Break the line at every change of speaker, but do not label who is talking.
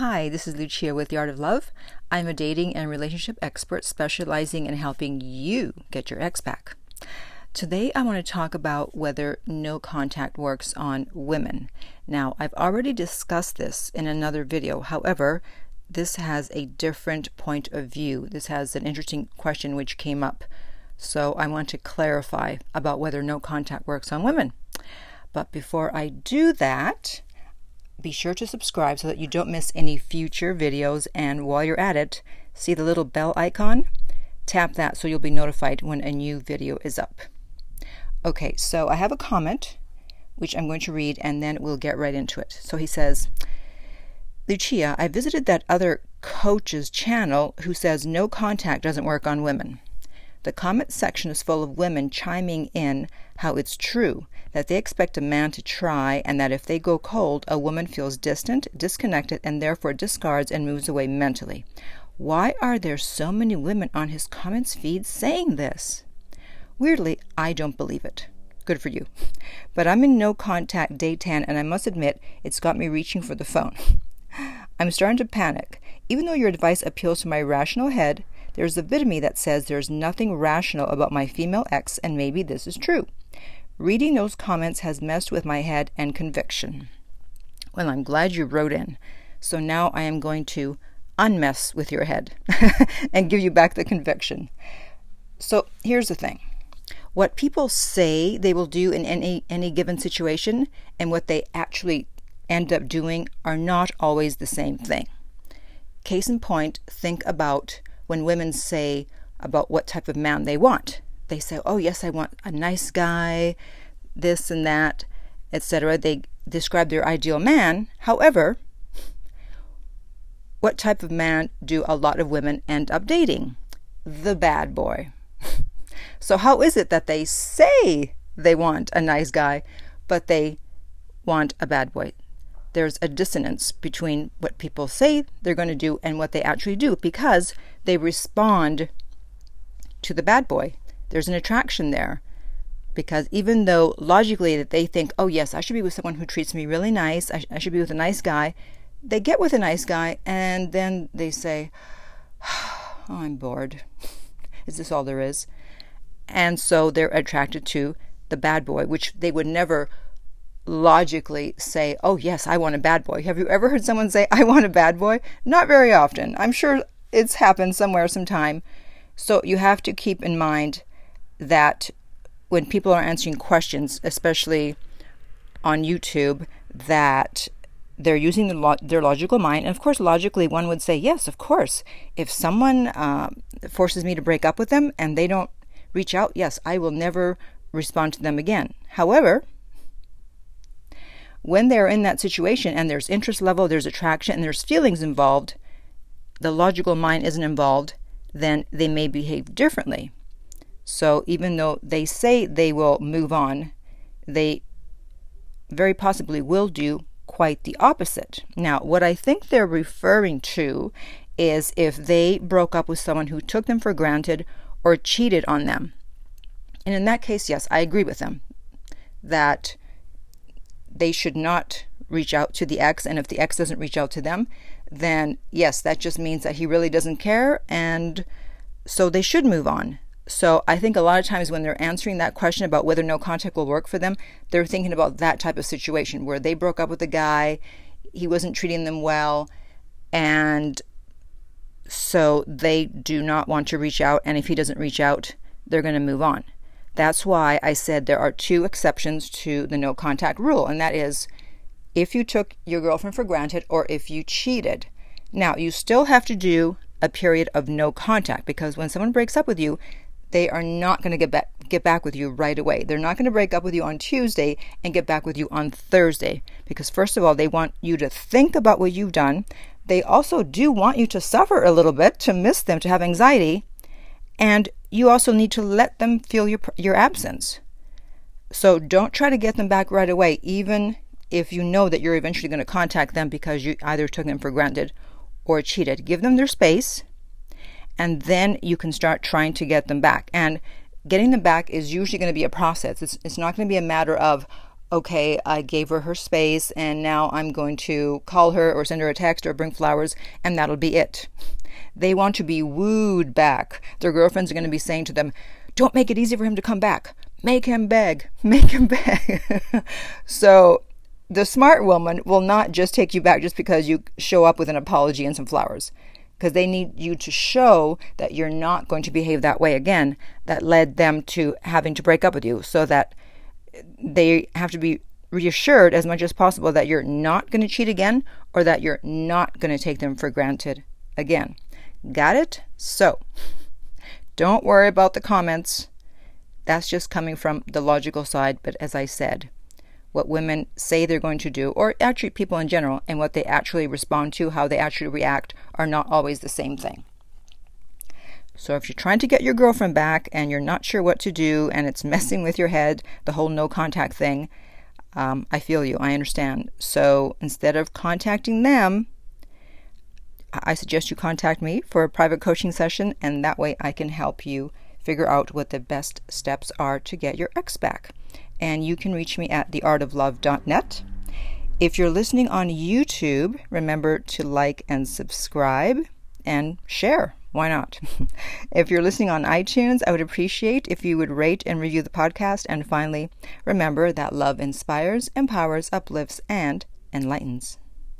Hi, this is Lucia with The Art of Love. I'm a dating and relationship expert specializing in helping you get your ex back. Today, I want to talk about whether no contact works on women. Now, I've already discussed this in another video. However, this has a different point of view. This has an interesting question which came up. So, I want to clarify about whether no contact works on women. But before I do that, be sure to subscribe so that you don't miss any future videos. And while you're at it, see the little bell icon? Tap that so you'll be notified when a new video is up. Okay, so I have a comment which I'm going to read and then we'll get right into it. So he says, Lucia, I visited that other coach's channel who says no contact doesn't work on women. The comment section is full of women chiming in how it's true that they expect a man to try and that if they go cold, a woman feels distant, disconnected, and therefore discards and moves away mentally. Why are there so many women on his comments feed saying this? Weirdly, I don't believe it. Good for you. But I'm in no contact day 10, and I must admit, it's got me reaching for the phone. I'm starting to panic. Even though your advice appeals to my rational head, there's a bit of me that says there's nothing rational about my female ex, and maybe this is true. Reading those comments has messed with my head and conviction. Well, I'm glad you wrote in. So now I am going to unmess with your head and give you back the conviction. So here's the thing what people say they will do in any, any given situation and what they actually end up doing are not always the same thing. Case in point, think about when women say about what type of man they want. They say, "Oh yes, I want a nice guy, this and that, etc." They describe their ideal man. However, what type of man do a lot of women end up dating? The bad boy. so how is it that they say they want a nice guy, but they want a bad boy? There's a dissonance between what people say they're going to do and what they actually do because they respond to the bad boy. There's an attraction there because even though logically that they think, oh yes, I should be with someone who treats me really nice, I, I should be with a nice guy, they get with a nice guy and then they say, oh, I'm bored. is this all there is? And so they're attracted to the bad boy, which they would never logically say, oh, yes, I want a bad boy. Have you ever heard someone say, I want a bad boy? Not very often. I'm sure it's happened somewhere, sometime. So you have to keep in mind that when people are answering questions, especially on YouTube, that they're using the lo- their logical mind. And of course, logically, one would say, yes, of course. If someone uh, forces me to break up with them and they don't reach out, yes, I will never respond to them again. However, when they're in that situation and there's interest level, there's attraction, and there's feelings involved, the logical mind isn't involved, then they may behave differently. So even though they say they will move on, they very possibly will do quite the opposite. Now, what I think they're referring to is if they broke up with someone who took them for granted or cheated on them. And in that case, yes, I agree with them that they should not reach out to the ex. And if the ex doesn't reach out to them, then yes, that just means that he really doesn't care. And so they should move on. So I think a lot of times when they're answering that question about whether no contact will work for them, they're thinking about that type of situation where they broke up with a guy, he wasn't treating them well, and so they do not want to reach out. And if he doesn't reach out, they're going to move on. That's why I said there are two exceptions to the no contact rule, and that is if you took your girlfriend for granted or if you cheated. Now, you still have to do a period of no contact because when someone breaks up with you, they are not going to get back get back with you right away. They're not going to break up with you on Tuesday and get back with you on Thursday because first of all, they want you to think about what you've done. They also do want you to suffer a little bit, to miss them, to have anxiety, and you also need to let them feel your, your absence. So don't try to get them back right away, even if you know that you're eventually going to contact them because you either took them for granted or cheated. Give them their space, and then you can start trying to get them back. And getting them back is usually going to be a process. It's, it's not going to be a matter of, okay, I gave her her space and now I'm going to call her or send her a text or bring flowers and that'll be it. They want to be wooed back. Their girlfriends are going to be saying to them, Don't make it easy for him to come back. Make him beg. Make him beg. so the smart woman will not just take you back just because you show up with an apology and some flowers. Because they need you to show that you're not going to behave that way again, that led them to having to break up with you, so that they have to be reassured as much as possible that you're not going to cheat again or that you're not going to take them for granted again. Got it? So, don't worry about the comments. That's just coming from the logical side, but as I said, what women say they're going to do, or actually people in general, and what they actually respond to, how they actually react, are not always the same thing. So if you're trying to get your girlfriend back and you're not sure what to do and it's messing with your head, the whole no contact thing, um, I feel you. I understand. So instead of contacting them, I suggest you contact me for a private coaching session, and that way I can help you figure out what the best steps are to get your ex back. And you can reach me at theartoflove.net. If you're listening on YouTube, remember to like and subscribe and share. Why not? if you're listening on iTunes, I would appreciate if you would rate and review the podcast. And finally, remember that love inspires, empowers, uplifts, and enlightens.